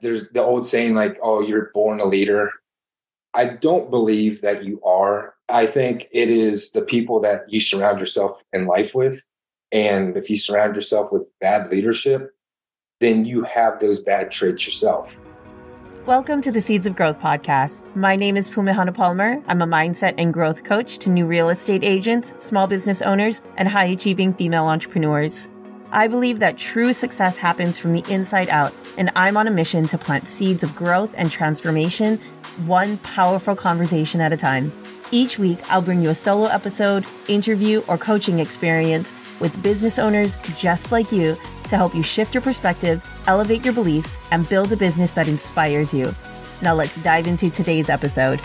There's the old saying, like, oh, you're born a leader. I don't believe that you are. I think it is the people that you surround yourself in life with. And if you surround yourself with bad leadership, then you have those bad traits yourself. Welcome to the Seeds of Growth podcast. My name is Pumehana Palmer. I'm a mindset and growth coach to new real estate agents, small business owners, and high achieving female entrepreneurs. I believe that true success happens from the inside out, and I'm on a mission to plant seeds of growth and transformation, one powerful conversation at a time. Each week, I'll bring you a solo episode, interview, or coaching experience with business owners just like you to help you shift your perspective, elevate your beliefs, and build a business that inspires you. Now, let's dive into today's episode.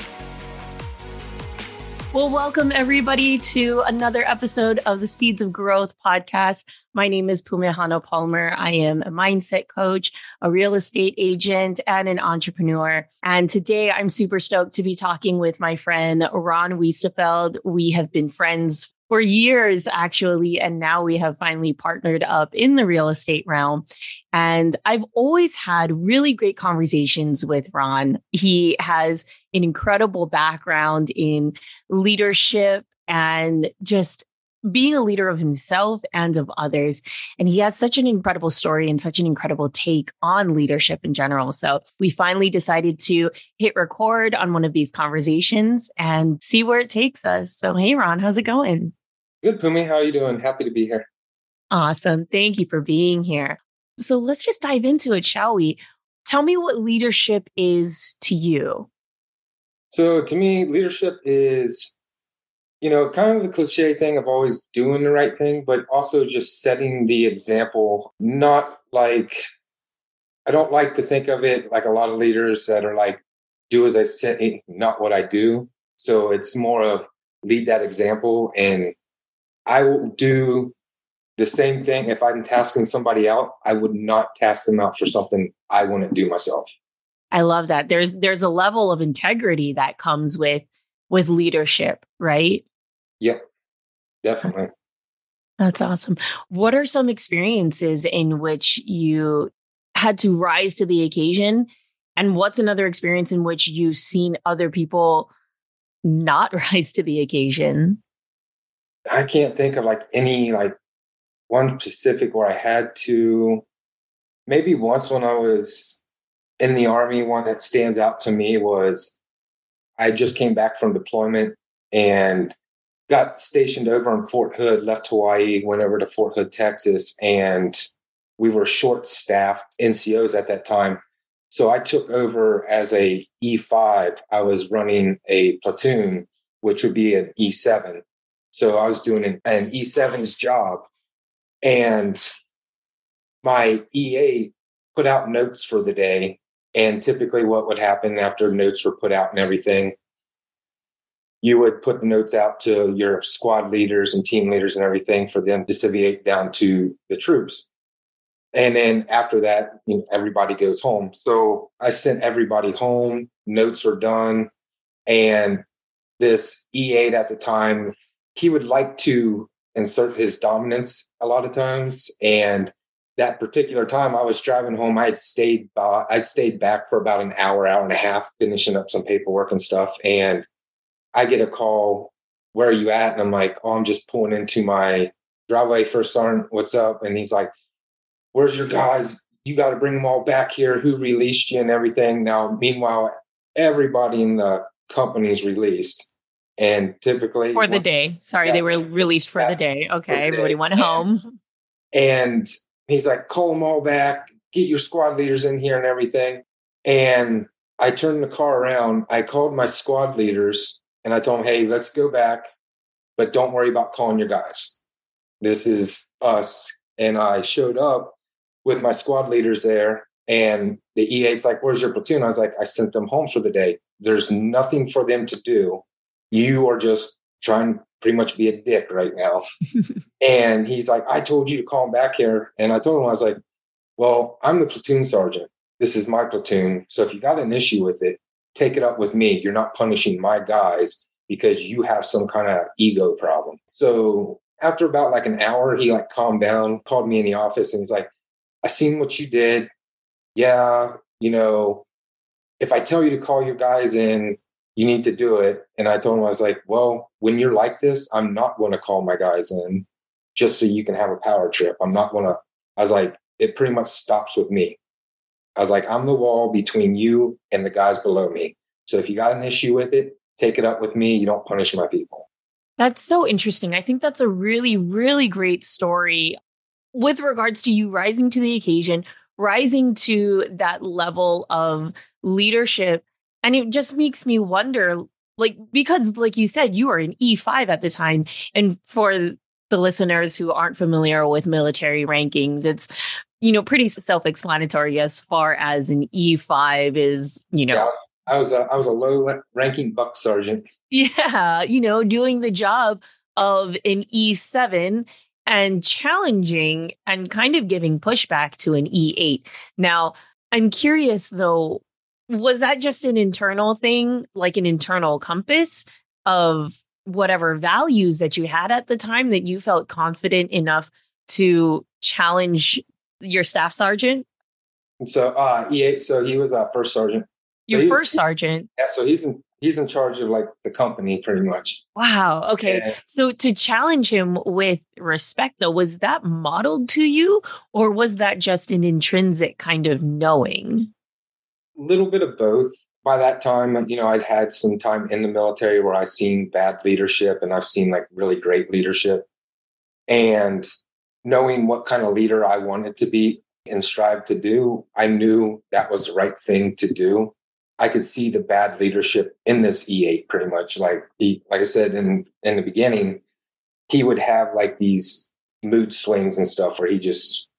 Well, welcome everybody to another episode of the Seeds of Growth podcast. My name is Pumehana Palmer. I am a mindset coach, a real estate agent, and an entrepreneur. And today I'm super stoked to be talking with my friend Ron Wuestefeld. We have been friends for years, actually. And now we have finally partnered up in the real estate realm. And I've always had really great conversations with Ron. He has an incredible background in leadership and just being a leader of himself and of others. And he has such an incredible story and such an incredible take on leadership in general. So we finally decided to hit record on one of these conversations and see where it takes us. So, hey, Ron, how's it going? Good, Pumi. How are you doing? Happy to be here. Awesome. Thank you for being here. So let's just dive into it, shall we? Tell me what leadership is to you. So, to me, leadership is, you know, kind of the cliche thing of always doing the right thing, but also just setting the example. Not like, I don't like to think of it like a lot of leaders that are like, do as I say, not what I do. So, it's more of lead that example and I will do the same thing if I'm tasking somebody out. I would not task them out for something I wouldn't do myself. I love that. There's there's a level of integrity that comes with with leadership, right? Yep. Definitely. That's awesome. What are some experiences in which you had to rise to the occasion? And what's another experience in which you've seen other people not rise to the occasion? I can't think of like any like one specific where I had to. Maybe once when I was in the army, one that stands out to me was I just came back from deployment and got stationed over in Fort Hood, left Hawaii, went over to Fort Hood, Texas, and we were short staffed NCOs at that time. So I took over as a E5. I was running a platoon, which would be an E7. So I was doing an, an E7's job and my E8 put out notes for the day. And typically, what would happen after notes were put out and everything, you would put the notes out to your squad leaders and team leaders and everything for them to disseminate down to the troops. And then after that, you know, everybody goes home. So I sent everybody home. Notes are done. And this E8 at the time he would like to insert his dominance a lot of times. And that particular time I was driving home, I had stayed, uh, I'd stayed back for about an hour, hour and a half, finishing up some paperwork and stuff. And I get a call, where are you at? And I'm like, oh, I'm just pulling into my driveway first sergeant. What's up? And he's like, where's your guys? You got to bring them all back here. Who released you and everything? Now, meanwhile, everybody in the company's released. And typically for the day. Sorry, yeah, they were released for the day. Okay, the everybody day. went home. And he's like, call them all back, get your squad leaders in here and everything. And I turned the car around. I called my squad leaders and I told him, hey, let's go back, but don't worry about calling your guys. This is us. And I showed up with my squad leaders there. And the E8's like, where's your platoon? I was like, I sent them home for the day. There's nothing for them to do you are just trying to pretty much be a dick right now. and he's like, I told you to call him back here. And I told him, I was like, well, I'm the platoon sergeant. This is my platoon. So if you got an issue with it, take it up with me. You're not punishing my guys because you have some kind of ego problem. So after about like an hour, he like calmed down, called me in the office and he's like, I seen what you did. Yeah, you know, if I tell you to call your guys in, you need to do it. And I told him, I was like, well, when you're like this, I'm not going to call my guys in just so you can have a power trip. I'm not going to, I was like, it pretty much stops with me. I was like, I'm the wall between you and the guys below me. So if you got an issue with it, take it up with me. You don't punish my people. That's so interesting. I think that's a really, really great story with regards to you rising to the occasion, rising to that level of leadership. And it just makes me wonder like, because, like you said, you were an E5 at the time. And for the listeners who aren't familiar with military rankings, it's you know pretty self-explanatory as far as an E5 is, you know. Yeah, I was a, I was a low ranking buck sergeant. Yeah, you know, doing the job of an E7 and challenging and kind of giving pushback to an E8. Now, I'm curious though, was that just an internal thing, like an internal compass of whatever values that you had at the time that you felt confident enough to challenge your staff sergeant? So uh E8, so he was a first sergeant. Your so first sergeant. Yeah, so he's in he's in charge of like the company pretty much. Wow. Okay. Yeah. So to challenge him with respect though, was that modeled to you or was that just an intrinsic kind of knowing? A little bit of both by that time, you know, I'd had some time in the military where I've seen bad leadership and I've seen like really great leadership. And knowing what kind of leader I wanted to be and strive to do, I knew that was the right thing to do. I could see the bad leadership in this E8 pretty much. Like he, like I said in in the beginning, he would have like these mood swings and stuff where he just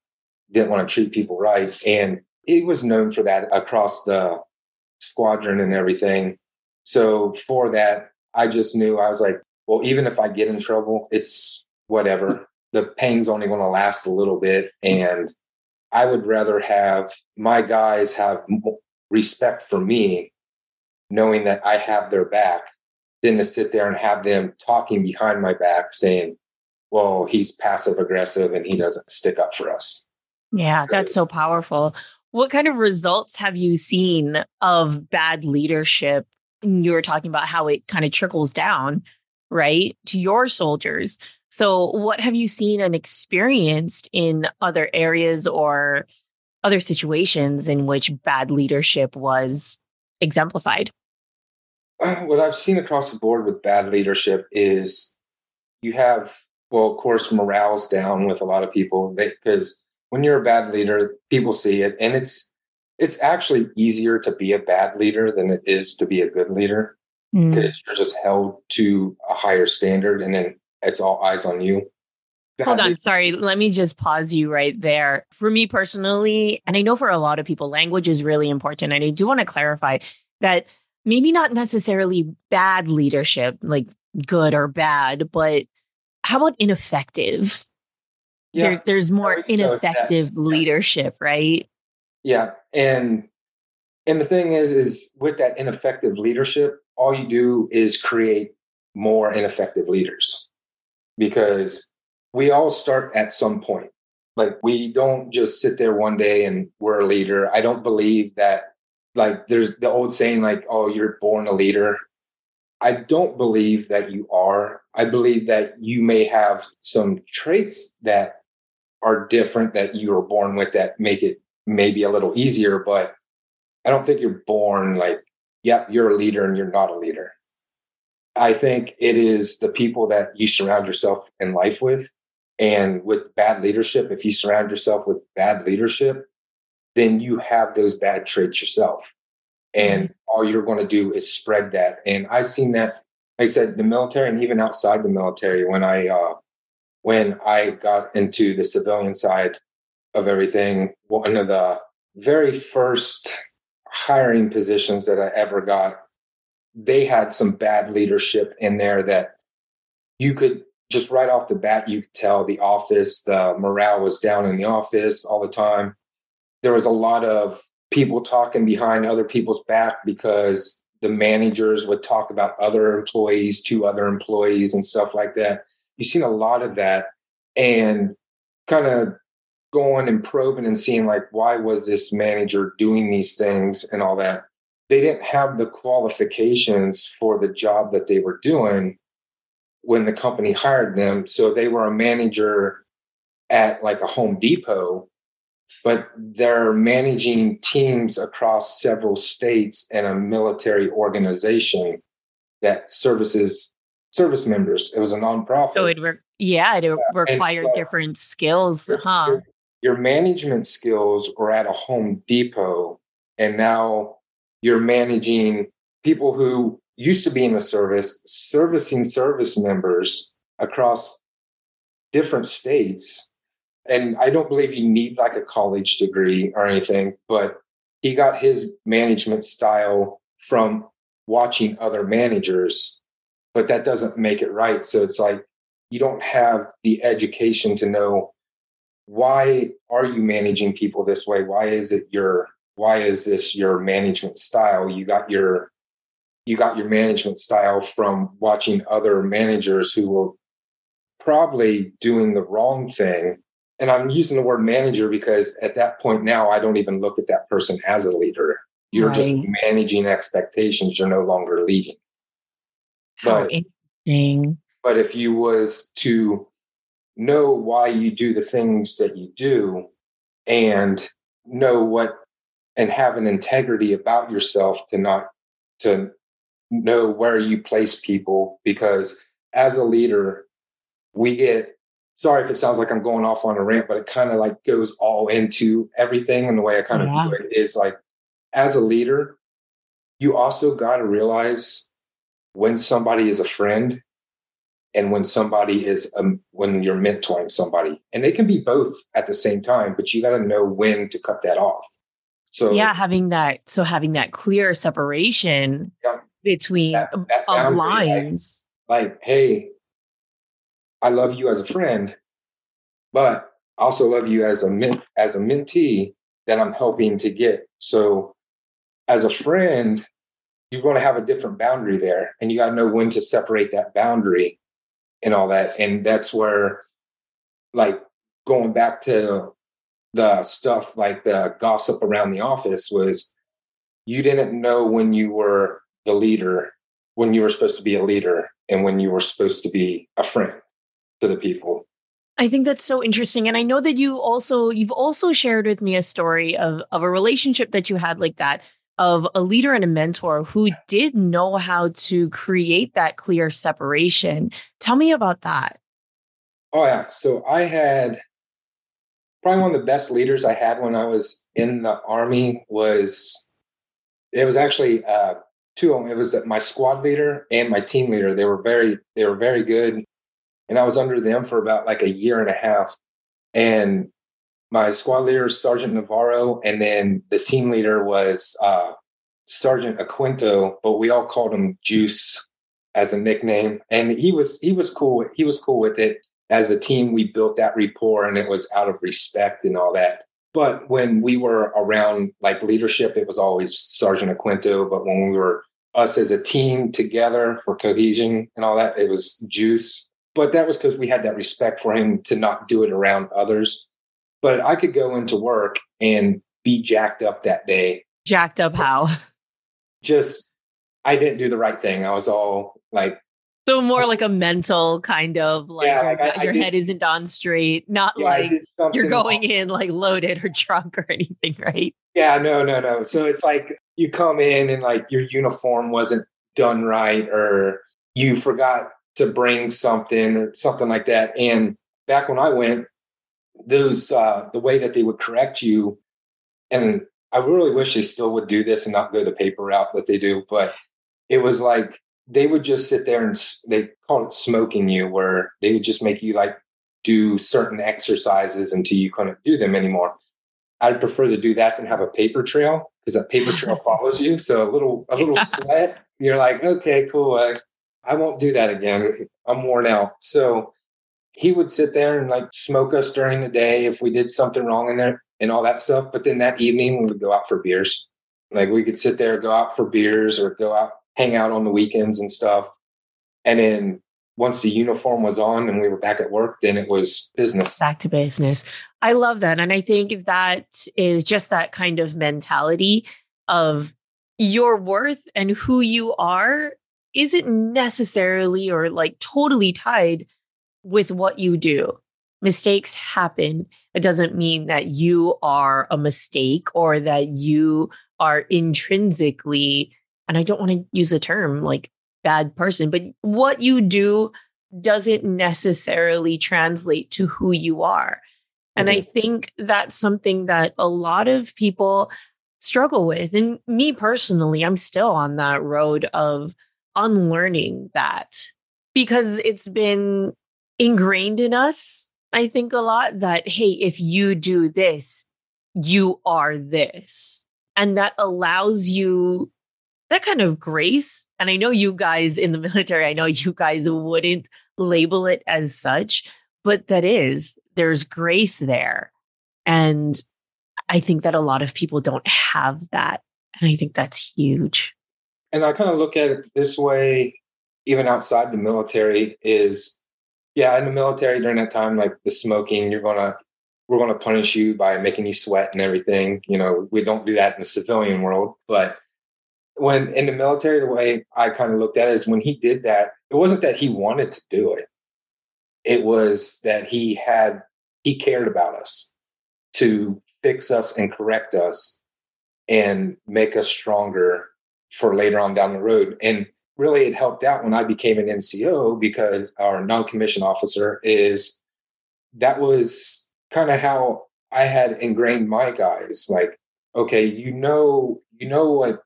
didn't want to treat people right. And he was known for that across the squadron and everything. So for that, I just knew I was like, well, even if I get in trouble, it's whatever. The pain's only going to last a little bit. And I would rather have my guys have respect for me, knowing that I have their back, than to sit there and have them talking behind my back saying, well, he's passive aggressive and he doesn't stick up for us. Yeah, that's so powerful. What kind of results have you seen of bad leadership? You were talking about how it kind of trickles down, right, to your soldiers. So, what have you seen and experienced in other areas or other situations in which bad leadership was exemplified? Uh, what I've seen across the board with bad leadership is you have, well, of course, morale's down with a lot of people because when you're a bad leader, people see it, and it's it's actually easier to be a bad leader than it is to be a good leader mm. because you're just held to a higher standard, and then it's all eyes on you. Bad Hold on, leader- sorry. Let me just pause you right there. For me personally, and I know for a lot of people, language is really important, and I do want to clarify that maybe not necessarily bad leadership, like good or bad, but how about ineffective? yeah. there, there's more ineffective leadership, right? Yeah. And and the thing is, is with that ineffective leadership, all you do is create more ineffective leaders because we all start at some point. Like we don't just sit there one day and we're a leader. I don't believe that like there's the old saying like, oh, you're born a leader. I don't believe that you are. I believe that you may have some traits that are different that you were born with that make it maybe a little easier, but I don't think you're born like, yep, you're a leader and you're not a leader. I think it is the people that you surround yourself in life with. And with bad leadership, if you surround yourself with bad leadership, then you have those bad traits yourself. And mm-hmm. all you're going to do is spread that. And I've seen that, like I said, the military and even outside the military, when I uh, when I got into the civilian side of everything, one of the very first hiring positions that I ever got, they had some bad leadership in there that you could just right off the bat, you could tell the office, the morale was down in the office all the time. There was a lot of people talking behind other people's back because the managers would talk about other employees to other employees and stuff like that you've seen a lot of that and kind of going and probing and seeing like why was this manager doing these things and all that they didn't have the qualifications for the job that they were doing when the company hired them so they were a manager at like a home depot but they're managing teams across several states and a military organization that services service members. It was a nonprofit. So it, re- yeah, it required and, uh, different skills, your, huh? Your, your management skills were at a Home Depot, and now you're managing people who used to be in the service, servicing service members across different states and I don't believe you need like a college degree or anything, but he got his management style from watching other managers, but that doesn't make it right. So it's like you don't have the education to know why are you managing people this way? Why is it your why is this your management style? You got your you got your management style from watching other managers who were probably doing the wrong thing and I'm using the word manager because at that point now, I don't even look at that person as a leader. You're right. just managing expectations. You're no longer leading. How but, interesting. But if you was to know why you do the things that you do and know what and have an integrity about yourself to not to know where you place people because as a leader we get sorry if it sounds like I'm going off on a rant, but it kind of like goes all into everything. And the way I kind of yeah. view it is like, as a leader, you also got to realize when somebody is a friend and when somebody is um, when you're mentoring somebody and they can be both at the same time but you got to know when to cut that off so yeah having that so having that clear separation yeah, between that, that lines like, like hey I love you as a friend, but I also love you as a men- as a mentee that I'm helping to get. So as a friend, you're going to have a different boundary there and you got to know when to separate that boundary and all that. And that's where like going back to the stuff like the gossip around the office was you didn't know when you were the leader, when you were supposed to be a leader and when you were supposed to be a friend to the people. I think that's so interesting. And I know that you also you've also shared with me a story of of a relationship that you had like that of a leader and a mentor who did know how to create that clear separation. Tell me about that. Oh yeah. So I had probably one of the best leaders I had when I was in the army was it was actually uh two of them. It was my squad leader and my team leader. They were very they were very good and I was under them for about like a year and a half. And my squad leader, Sergeant Navarro, and then the team leader was uh, Sergeant Aquinto, but we all called him Juice as a nickname. And he was he was cool. He was cool with it. As a team, we built that rapport, and it was out of respect and all that. But when we were around like leadership, it was always Sergeant Aquinto. But when we were us as a team together for cohesion and all that, it was Juice. But that was because we had that respect for him to not do it around others. But I could go into work and be jacked up that day. Jacked up how? Just, I didn't do the right thing. I was all like, so more like a mental kind of like yeah, like I, your I head isn't on straight, not yeah, like you're going wrong. in like loaded or drunk or anything, right? Yeah, no, no, no. So it's like you come in and like your uniform wasn't done right or you forgot to bring something or something like that. And back when I went, those uh, the way that they would correct you, and I really wish they still would do this and not go the paper route that they do, but it was like they would just sit there and they call it smoking you, where they would just make you like do certain exercises until you couldn't do them anymore. I'd prefer to do that than have a paper trail because that paper trail follows you. So a little a little sweat, you're like, okay, cool. I, I won't do that again. I'm worn out. So he would sit there and like smoke us during the day if we did something wrong in there and all that stuff. But then that evening we would go out for beers. Like we could sit there, go out for beers or go out, hang out on the weekends and stuff. And then once the uniform was on and we were back at work, then it was business. Back to business. I love that. And I think that is just that kind of mentality of your worth and who you are isn't necessarily or like totally tied with what you do. Mistakes happen. It doesn't mean that you are a mistake or that you are intrinsically, and I don't want to use a term like bad person, but what you do doesn't necessarily translate to who you are. And I mm-hmm. think that's something that a lot of people struggle with. And me personally, I'm still on that road of unlearning that because it's been ingrained in us. I think a lot that, hey, if you do this, you are this. And that allows you that kind of grace. And I know you guys in the military, I know you guys wouldn't label it as such, but that is, there's grace there. And I think that a lot of people don't have that. And I think that's huge. And I kind of look at it this way, even outside the military, is yeah, in the military during that time, like the smoking, you're gonna we're gonna punish you by making you sweat and everything. You know, we don't do that in the civilian world, but when in the military, the way I kind of looked at it is when he did that, it wasn't that he wanted to do it. It was that he had he cared about us to fix us and correct us and make us stronger for later on down the road. And really it helped out when I became an NCO because our non-commissioned officer is that was kind of how I had ingrained my guys like okay you know you know what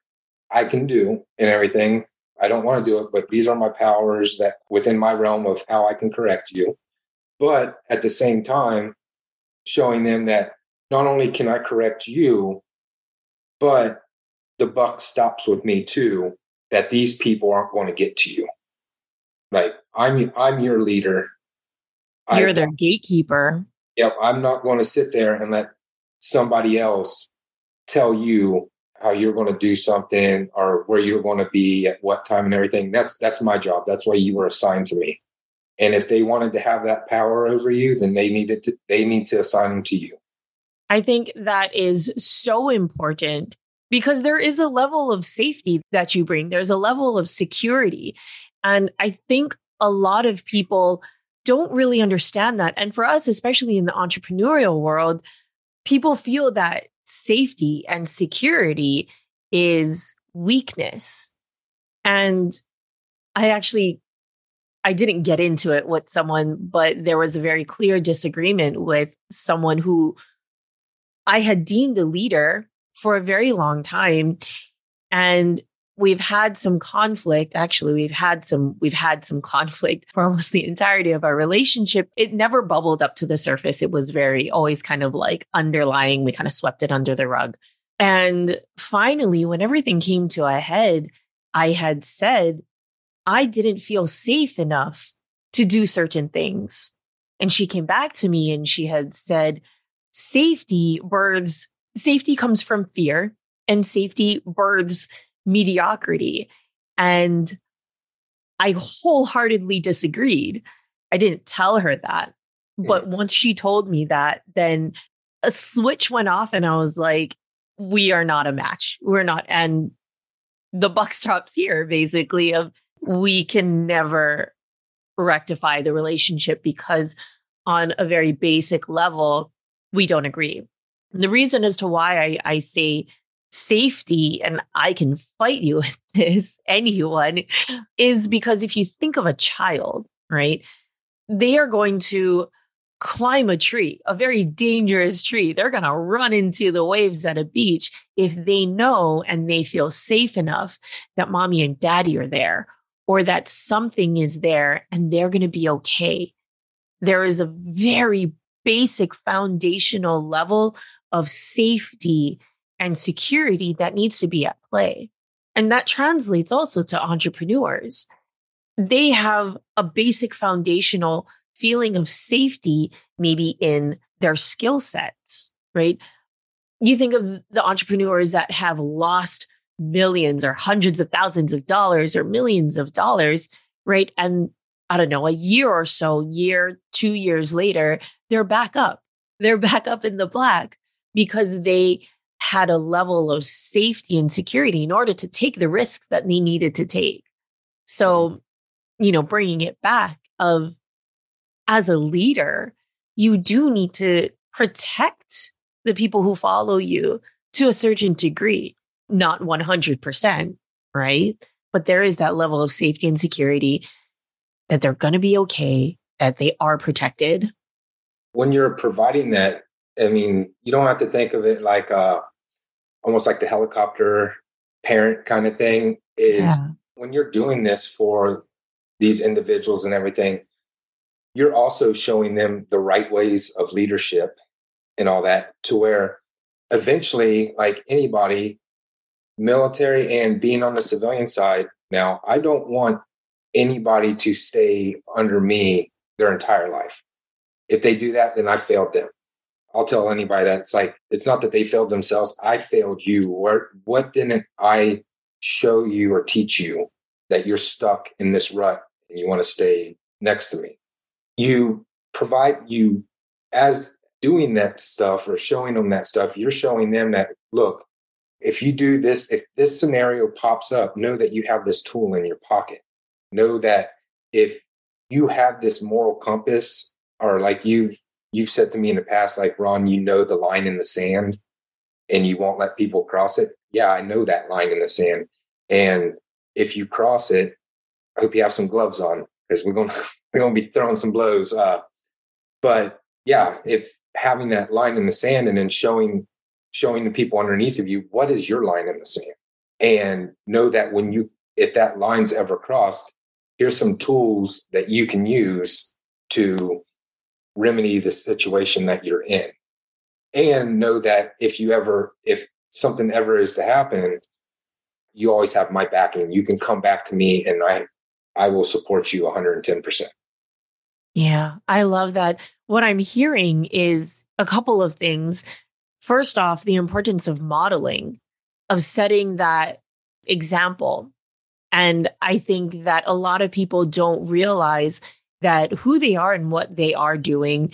I can do and everything. I don't want to do it, but these are my powers that within my realm of how I can correct you. But at the same time, showing them that not only can I correct you, but the buck stops with me too, that these people aren't going to get to you. Like I'm I'm your leader. You're I, their gatekeeper. Yep. I'm not going to sit there and let somebody else tell you how you're going to do something or where you're going to be at what time and everything. That's that's my job. That's why you were assigned to me. And if they wanted to have that power over you, then they needed to they need to assign them to you. I think that is so important because there is a level of safety that you bring. There's a level of security. And I think a lot of people don't really understand that. And for us, especially in the entrepreneurial world, people feel that safety and security is weakness. And I actually I didn't get into it with someone, but there was a very clear disagreement with someone who I had deemed a leader for a very long time. And we've had some conflict. Actually we've had some we've had some conflict for almost the entirety of our relationship. It never bubbled up to the surface. It was very always kind of like underlying. We kind of swept it under the rug. And finally when everything came to a head i had said i didn't feel safe enough to do certain things. And she came back to me and she had said safety birds safety comes from fear and safety birds mediocrity. And I wholeheartedly disagreed. I didn't tell her that. Hmm. But yeah. once she told me that, then a switch went off and I was like, we are not a match. We're not. And the buck stops here, basically, of we can never rectify the relationship because on a very basic level, we don't agree. And the reason as to why I, I say safety, and I can fight you with this, anyone, is mm-hmm. because if you think of a child, right, they are going to climb a tree, a very dangerous tree. They're going to run into the waves at a beach if they know and they feel safe enough that mommy and daddy are there or that something is there and they're going to be okay. There is a very basic foundational level of safety and security that needs to be at play. And that translates also to entrepreneurs. They have a basic foundational feeling of safety, maybe in their skill sets, right? You think of the entrepreneurs that have lost millions or hundreds of thousands of dollars or millions of dollars, right? And I don't know, a year or so, year, two years later, they're back up. They're back up in the black because they had a level of safety and security in order to take the risks that they needed to take. So, mm-hmm. you know, bringing it back of as a leader, you do need to protect the people who follow you to a certain degree, not 100%, right? But there is that level of safety and security that they're going to be okay, that they are protected. When you're providing that, I mean, you don't have to think of it like uh, almost like the helicopter parent kind of thing. Is yeah. when you're doing this for these individuals and everything, you're also showing them the right ways of leadership and all that to where eventually, like anybody, military and being on the civilian side, now I don't want anybody to stay under me their entire life. If they do that, then I failed them. I'll tell anybody that it's like it's not that they failed themselves. I failed you. What what didn't I show you or teach you that you're stuck in this rut and you want to stay next to me? You provide you as doing that stuff or showing them that stuff, you're showing them that look, if you do this, if this scenario pops up, know that you have this tool in your pocket. Know that if you have this moral compass or like you've you've said to me in the past, like Ron, you know the line in the sand and you won't let people cross it. Yeah, I know that line in the sand. And if you cross it, I hope you have some gloves on because we're gonna we're gonna be throwing some blows. Uh, but yeah, if having that line in the sand and then showing showing the people underneath of you what is your line in the sand, and know that when you if that line's ever crossed, here's some tools that you can use to remedy the situation that you're in. And know that if you ever, if something ever is to happen, you always have my backing. You can come back to me and I, I will support you 110%. Yeah, I love that. What I'm hearing is a couple of things. First off, the importance of modeling, of setting that example. And I think that a lot of people don't realize that who they are and what they are doing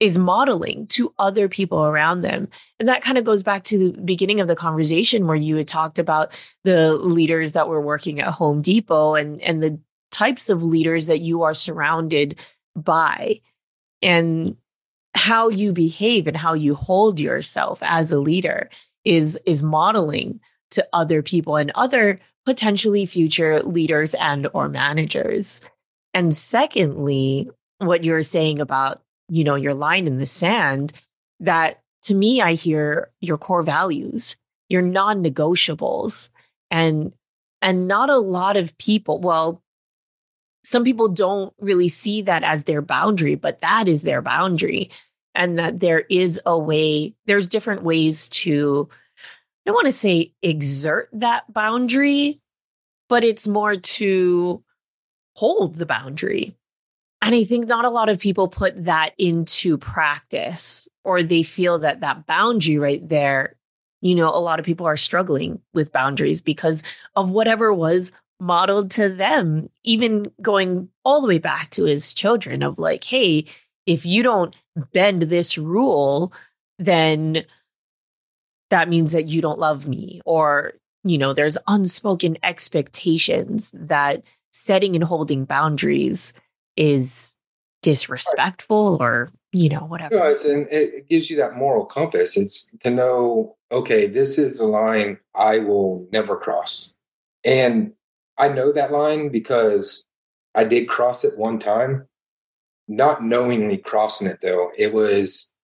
is modeling to other people around them. And that kind of goes back to the beginning of the conversation where you had talked about the leaders that were working at Home Depot and, and the types of leaders that you are surrounded by and how you behave and how you hold yourself as a leader is is modeling to other people and other potentially future leaders and or managers and secondly, what you're saying about, you know, your line in the sand, that to me, I hear your core values, your non-negotiables. And and not a lot of people, well, some people don't really see that as their boundary, but that is their boundary. And that there is a way, there's different ways to, I don't want to say exert that boundary, but it's more to hold the boundary. And I think not a lot of people put that into practice or they feel that that boundary right there, you know, a lot of people are struggling with boundaries because of whatever was modeled to them, even going all the way back to his children of like, hey, if you don't bend this rule, then that means that you don't love me or you know there's unspoken expectations that setting and holding boundaries is disrespectful or you know whatever. no, and it gives you that moral compass. It's to know okay this is the line i will never cross. And i know that line because i did cross it one time. Not knowingly crossing it though it was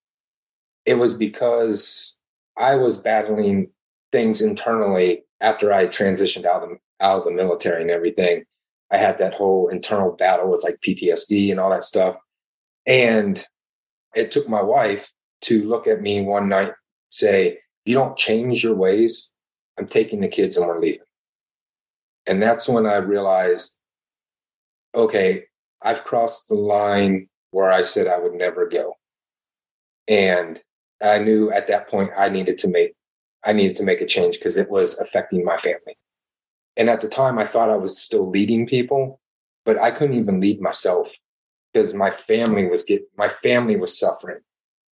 it was because i was battling things internally after i transitioned out of the, out of the military and everything I had that whole internal battle with like PTSD and all that stuff. And it took my wife to look at me one night, say, if you don't change your ways, I'm taking the kids and we're leaving. And that's when I realized, okay, I've crossed the line where I said I would never go. And I knew at that point I needed to make I needed to make a change because it was affecting my family. And at the time, I thought I was still leading people. but I couldn't even lead myself because my family was get my family was suffering.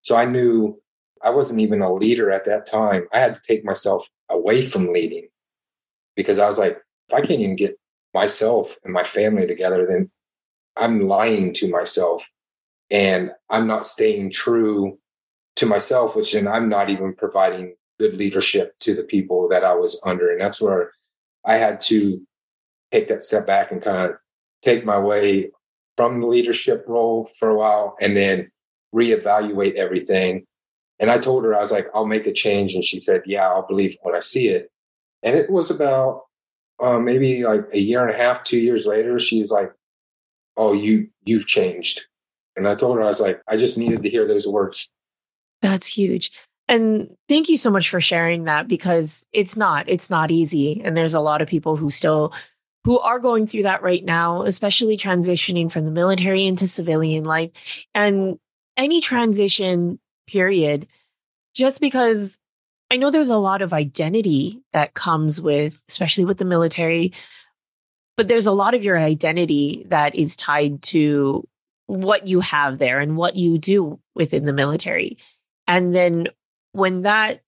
So I knew I wasn't even a leader at that time. I had to take myself away from leading because I was like, if I can't even get myself and my family together, then I'm lying to myself and I'm not staying true to myself, which then I'm not even providing good leadership to the people that I was under. And that's where I had to take that step back and kind of take my way from the leadership role for a while and then reevaluate everything. And I told her, I was like, I'll make a change. And she said, Yeah, I'll believe when I see it. And it was about uh, maybe like a year and a half, two years later, she's like, Oh, you you've changed. And I told her, I was like, I just needed to hear those words. That's huge. And thank you so much for sharing that because it's not, it's not easy. And there's a lot of people who still who are going through that right now, especially transitioning from the military into civilian life. And any transition period, just because I know there's a lot of identity that comes with, especially with the military, but there's a lot of your identity that is tied to what you have there and what you do within the military. And then when that,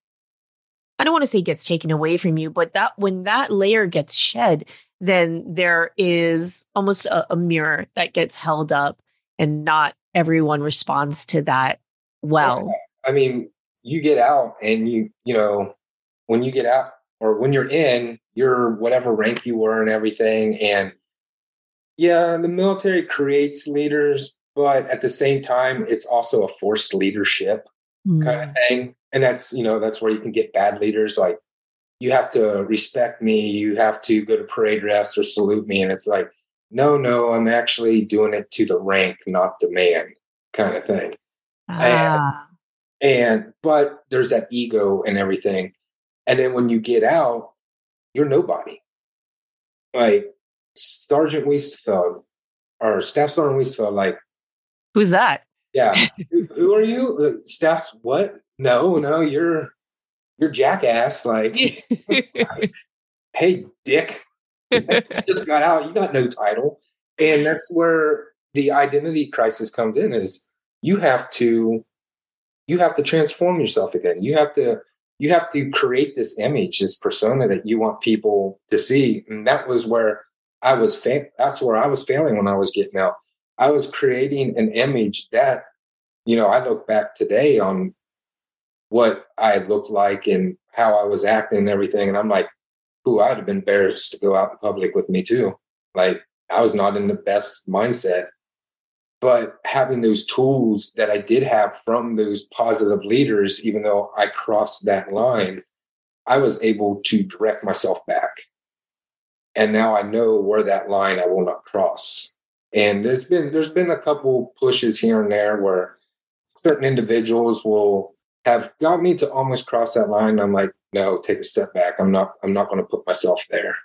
I don't want to say gets taken away from you, but that when that layer gets shed, then there is almost a, a mirror that gets held up and not everyone responds to that well. I mean, you get out and you, you know, when you get out or when you're in, you're whatever rank you were and everything. And yeah, the military creates leaders, but at the same time, it's also a forced leadership mm. kind of thing. And that's, you know, that's where you can get bad leaders like you have to respect me, you have to go to parade dress or salute me. And it's like, no, no, I'm actually doing it to the rank, not the man kind of thing. Ah. And, and, but there's that ego and everything. And then when you get out, you're nobody. Like Sergeant Wuestefeld or Staff Sergeant Wuestefeld, like, who's that? Yeah. who, who, are you? Uh, staff, what? No, no, you're, you're jackass. Like, hey, dick, just got out. You got no title. And that's where the identity crisis comes in is you have to you have to transform yourself again. You have to you have to create this image, this persona that you want people to see. And that was where I was fa- that's where I was failing when I was getting out. I was creating an image that, you know, I look back today on what I looked like and how I was acting and everything. And I'm like, who I'd have been embarrassed to go out in public with me too. Like I was not in the best mindset. But having those tools that I did have from those positive leaders, even though I crossed that line, I was able to direct myself back. And now I know where that line I will not cross. And there's been there's been a couple pushes here and there where certain individuals will have got me to almost cross that line. I'm like, no, take a step back. I'm not, I'm not going to put myself there.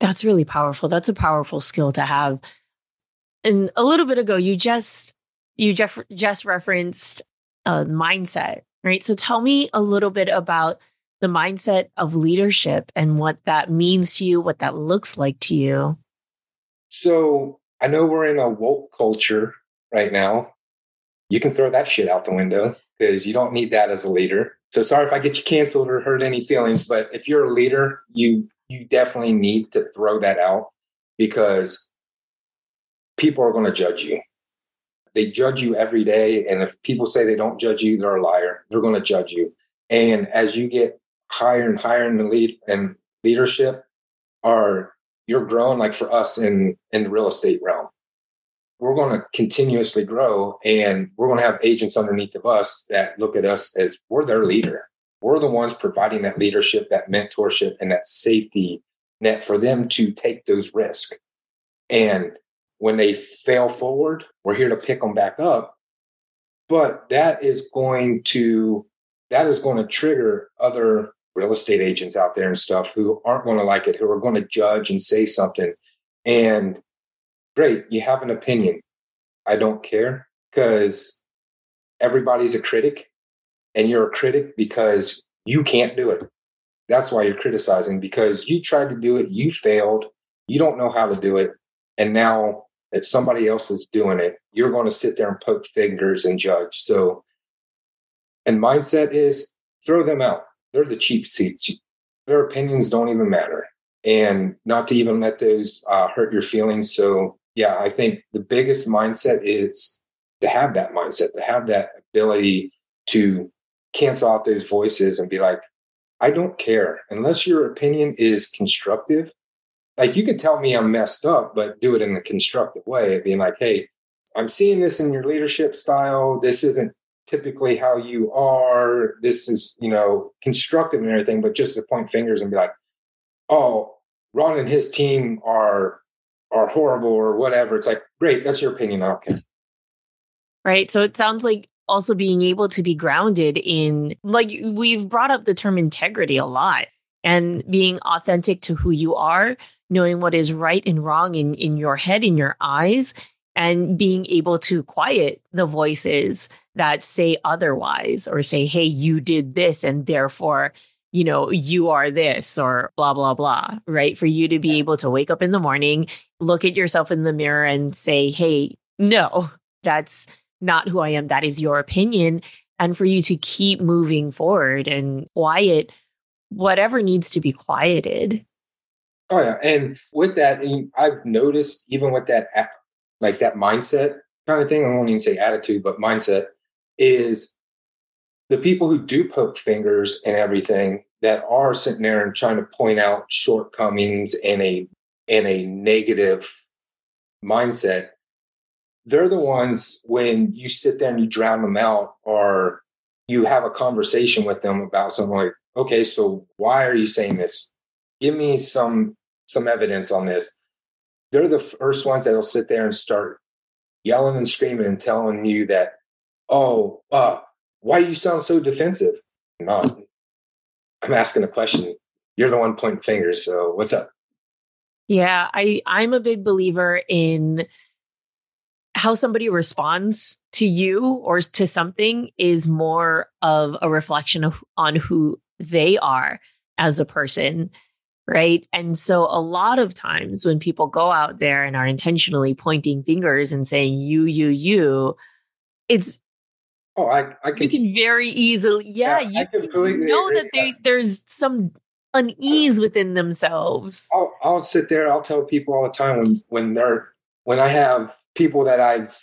That's really powerful. That's a powerful skill to have. And a little bit ago, you just, you just, just referenced a mindset, right? So tell me a little bit about the mindset of leadership and what that means to you, what that looks like to you. So I know we're in a woke culture right now. You can throw that shit out the window because you don't need that as a leader. So sorry if I get you canceled or hurt any feelings, but if you're a leader, you you definitely need to throw that out because people are going to judge you. They judge you every day, and if people say they don't judge you, they're a liar. They're going to judge you. And as you get higher and higher in the lead and leadership, are you're growing like for us in in the real estate realm we're going to continuously grow and we're going to have agents underneath of us that look at us as we're their leader. We're the ones providing that leadership, that mentorship, and that safety net for them to take those risks. And when they fail forward, we're here to pick them back up. But that is going to that is going to trigger other real estate agents out there and stuff who aren't going to like it, who are going to judge and say something. And great, you have an opinion. I don't care because everybody's a critic and you're a critic because you can't do it. That's why you're criticizing because you tried to do it, you failed, you don't know how to do it. And now that somebody else is doing it, you're going to sit there and poke fingers and judge. So, and mindset is throw them out. They're the cheap seats. Their opinions don't even matter. And not to even let those uh, hurt your feelings. So, yeah, I think the biggest mindset is to have that mindset, to have that ability to cancel out those voices and be like, I don't care. Unless your opinion is constructive, like you could tell me I'm messed up, but do it in a constructive way, being like, hey, I'm seeing this in your leadership style. This isn't typically how you are. This is, you know, constructive and everything, but just to point fingers and be like, oh, Ron and his team are are horrible or whatever. It's like, great, that's your opinion. I don't care. Right. So it sounds like also being able to be grounded in like we've brought up the term integrity a lot and being authentic to who you are, knowing what is right and wrong in, in your head, in your eyes, and being able to quiet the voices that say otherwise or say, hey, you did this and therefore, you know, you are this or blah, blah, blah, right? For you to be able to wake up in the morning, look at yourself in the mirror and say, hey, no, that's not who I am. That is your opinion. And for you to keep moving forward and quiet whatever needs to be quieted. Oh yeah, and with that, I've noticed even with that, like that mindset kind of thing. I won't even say attitude, but mindset is the people who do poke fingers and everything that are sitting there and trying to point out shortcomings in a in a negative mindset they're the ones when you sit there and you drown them out or you have a conversation with them about something like, okay, so why are you saying this? Give me some some evidence on this. They're the first ones that'll sit there and start yelling and screaming and telling you that, oh, uh, why you sound so defensive? No, I'm asking a question. You're the one pointing fingers. So what's up? Yeah, I I'm a big believer in how somebody responds to you or to something is more of a reflection of, on who they are as a person right and so a lot of times when people go out there and are intentionally pointing fingers and saying you you you it's oh i, I can, you can very easily yeah, yeah you, you know that they, there's some unease within themselves I'll, I'll sit there i'll tell people all the time when when they're when i have people that I've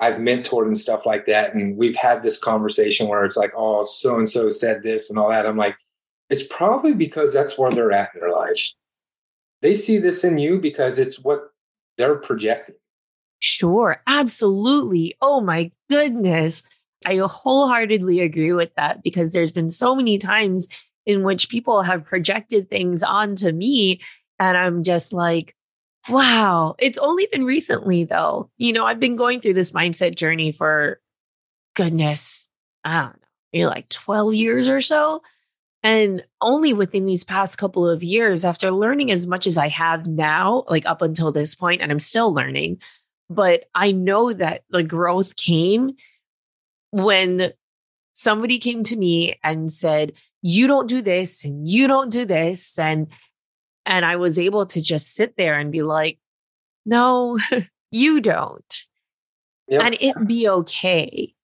I've mentored and stuff like that, and we've had this conversation where it's like, oh, so and so said this and all that. I'm like, it's probably because that's where they're at in their life. They see this in you because it's what they're projecting. Sure, absolutely. Oh my goodness. I wholeheartedly agree with that because there's been so many times in which people have projected things onto me. And I'm just like, Wow. It's only been recently, though. You know, I've been going through this mindset journey for goodness, I don't know, maybe like 12 years or so. And only within these past couple of years, after learning as much as I have now, like up until this point, and I'm still learning, but I know that the growth came when somebody came to me and said, You don't do this and you don't do this. And and I was able to just sit there and be like, no, you don't. Yep. And it be okay.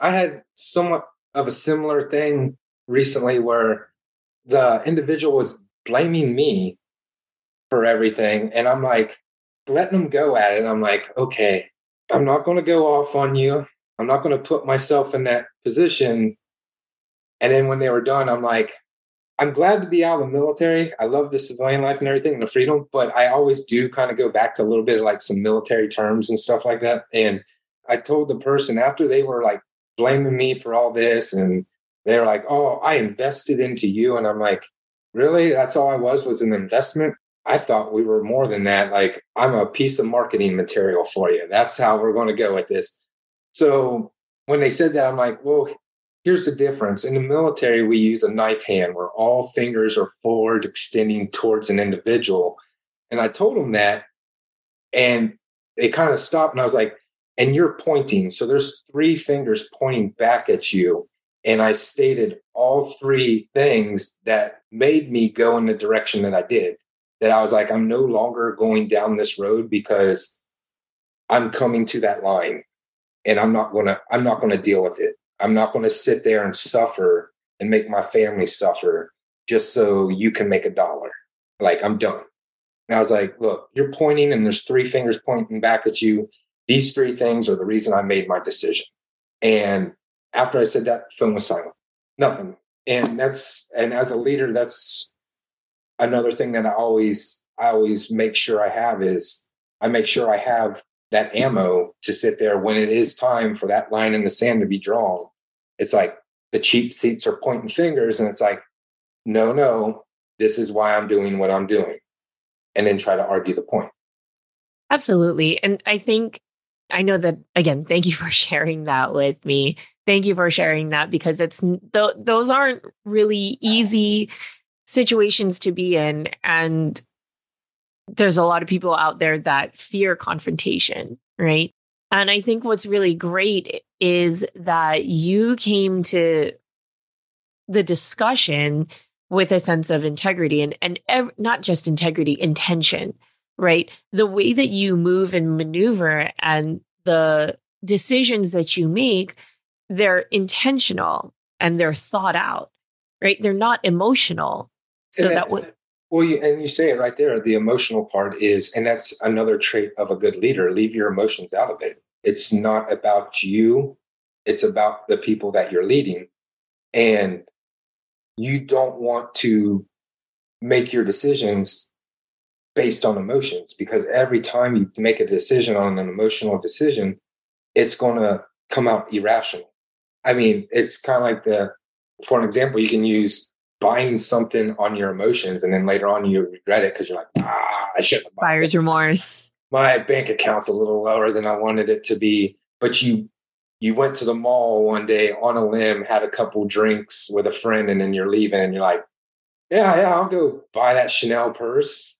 I had somewhat of a similar thing recently where the individual was blaming me for everything. And I'm like, letting them go at it. I'm like, okay, I'm not going to go off on you. I'm not going to put myself in that position. And then when they were done, I'm like, I'm glad to be out of the military. I love the civilian life and everything and the freedom, but I always do kind of go back to a little bit of like some military terms and stuff like that. And I told the person after they were like blaming me for all this and they were like, "Oh, I invested into you." And I'm like, "Really? That's all I was was an investment?" I thought we were more than that. Like, I'm a piece of marketing material for you. That's how we're going to go with this. So when they said that, I'm like, well, Here's the difference. In the military, we use a knife hand where all fingers are forward, extending towards an individual. And I told them that, and they kind of stopped. And I was like, and you're pointing. So there's three fingers pointing back at you. And I stated all three things that made me go in the direction that I did. that I was like, I'm no longer going down this road because I'm coming to that line and I'm not gonna, I'm not gonna deal with it. I'm not gonna sit there and suffer and make my family suffer just so you can make a dollar. Like I'm done. And I was like, look, you're pointing and there's three fingers pointing back at you. These three things are the reason I made my decision. And after I said that, phone was silent. Nothing. And that's and as a leader, that's another thing that I always I always make sure I have is I make sure I have that ammo to sit there when it is time for that line in the sand to be drawn. It's like the cheap seats are pointing fingers and it's like, no, no, this is why I'm doing what I'm doing. And then try to argue the point. Absolutely. And I think I know that again, thank you for sharing that with me. Thank you for sharing that because it's th- those aren't really easy situations to be in and there's a lot of people out there that fear confrontation, right? And I think what's really great is that you came to the discussion with a sense of integrity and and ev- not just integrity, intention, right? The way that you move and maneuver and the decisions that you make, they're intentional and they're thought out, right? They're not emotional. So that would well, you, and you say it right there. The emotional part is, and that's another trait of a good leader. Leave your emotions out of it. It's not about you. It's about the people that you're leading. And you don't want to make your decisions based on emotions because every time you make a decision on an emotional decision, it's going to come out irrational. I mean, it's kind of like the, for an example, you can use buying something on your emotions and then later on you regret it because you're like, ah, I shouldn't have buyer's remorse. My bank account's a little lower than I wanted it to be. But you you went to the mall one day on a limb, had a couple drinks with a friend, and then you're leaving and you're like, Yeah, yeah, I'll go buy that Chanel purse.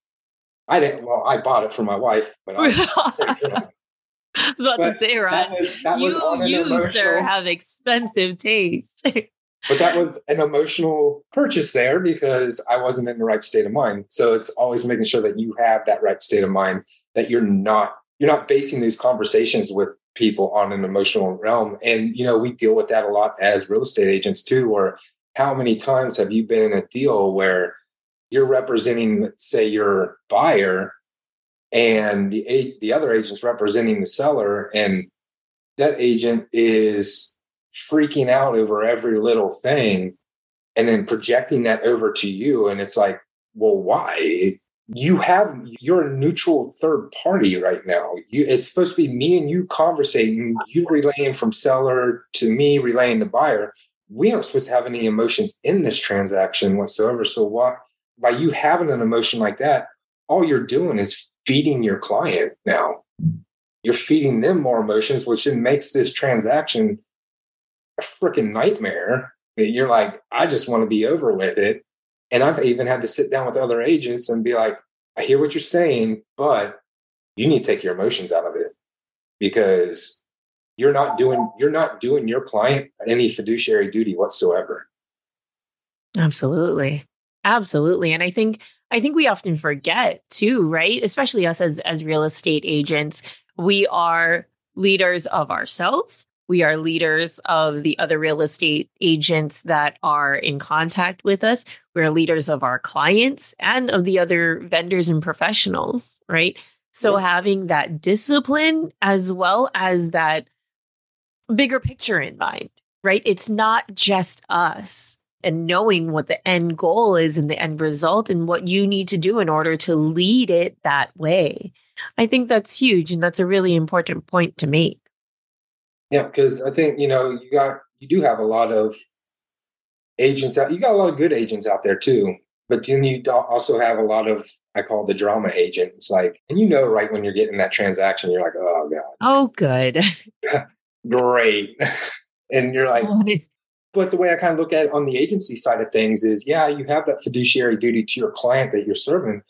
I didn't well, I bought it for my wife, but I I was about but to say, right? That was, that you, you, sir, have expensive taste. but that was an emotional purchase there because I wasn't in the right state of mind. So it's always making sure that you have that right state of mind, that you're not you're not basing these conversations with people on an emotional realm. And you know, we deal with that a lot as real estate agents too. Or how many times have you been in a deal where you're representing, say, your buyer, and the the other agent's representing the seller, and that agent is freaking out over every little thing and then projecting that over to you. And it's like well why? You have you're a neutral third party right now. You, it's supposed to be me and you conversating you relaying from seller to me relaying to buyer. We aren't supposed to have any emotions in this transaction whatsoever. So why by you having an emotion like that all you're doing is feeding your client now. You're feeding them more emotions which then makes this transaction a freaking nightmare that you're like, I just want to be over with it. And I've even had to sit down with other agents and be like, I hear what you're saying, but you need to take your emotions out of it because you're not doing you're not doing your client any fiduciary duty whatsoever. Absolutely. Absolutely. And I think I think we often forget too, right? Especially us as as real estate agents, we are leaders of ourselves we are leaders of the other real estate agents that are in contact with us. We're leaders of our clients and of the other vendors and professionals, right? So having that discipline as well as that bigger picture in mind, right? It's not just us and knowing what the end goal is and the end result and what you need to do in order to lead it that way. I think that's huge. And that's a really important point to make. Yeah, because I think you know you got you do have a lot of agents out. You got a lot of good agents out there too, but then you also have a lot of I call the drama agent. It's like, and you know, right when you're getting that transaction, you're like, oh god, oh good, great, and you're like. But the way I kind of look at it on the agency side of things is, yeah, you have that fiduciary duty to your client that you're serving,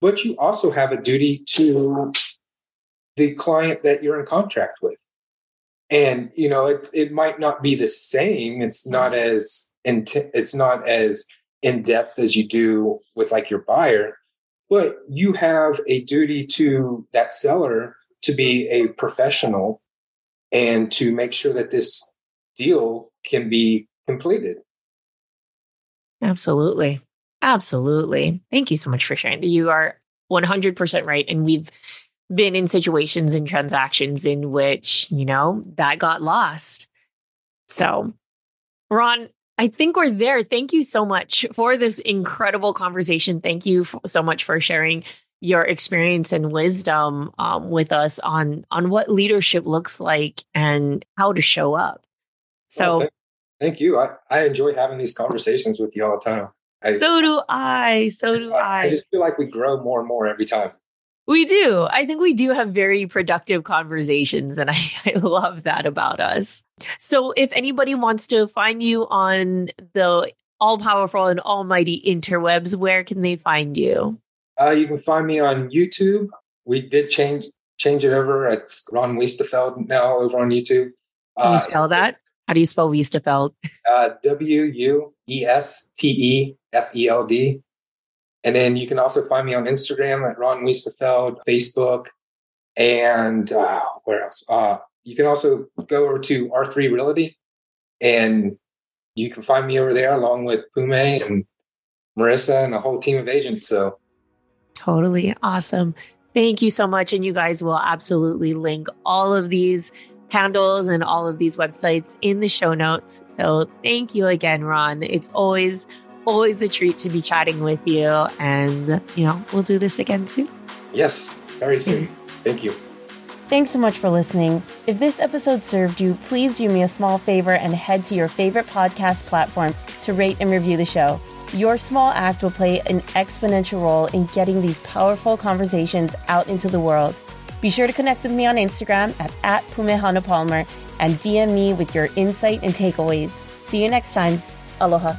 but you also have a duty to the client that you're in contract with and you know it it might not be the same it's not mm-hmm. as in, it's not as in depth as you do with like your buyer but you have a duty to that seller to be a professional and to make sure that this deal can be completed. Absolutely. Absolutely. Thank you so much for sharing. You are 100% right. And we've been in situations and transactions in which, you know, that got lost. So, Ron, I think we're there. Thank you so much for this incredible conversation. Thank you so much for sharing your experience and wisdom um, with us on on what leadership looks like and how to show up. So, well, thank, thank, you. I, I enjoy having these conversations with you all the time. I, so do I. So do I. I just feel like we grow more and more every time. We do. I think we do have very productive conversations, and I, I, love that about us. So, if anybody wants to find you on the all powerful and almighty interwebs, where can they find you? Uh, you can find me on YouTube. We did change change it over. It's Ron Wuestefeld now over on YouTube. Can you uh, spell that? How do you spell Wuestefeld? Uh, w U E S T E F E L D. And then you can also find me on Instagram at Ron Wuestefeld, Facebook, and uh, where else? Uh, you can also go over to R3 Realty and you can find me over there along with Pume and Marissa and a whole team of agents. So totally awesome. Thank you so much. And you guys will absolutely link all of these handles and all of these websites in the show notes. So thank you again, Ron. It's always always a treat to be chatting with you. And, you know, we'll do this again soon. Yes, very soon. Mm-hmm. Thank you. Thanks so much for listening. If this episode served you, please do me a small favor and head to your favorite podcast platform to rate and review the show. Your small act will play an exponential role in getting these powerful conversations out into the world. Be sure to connect with me on Instagram at, at Pumehana Palmer and DM me with your insight and takeaways. See you next time. Aloha.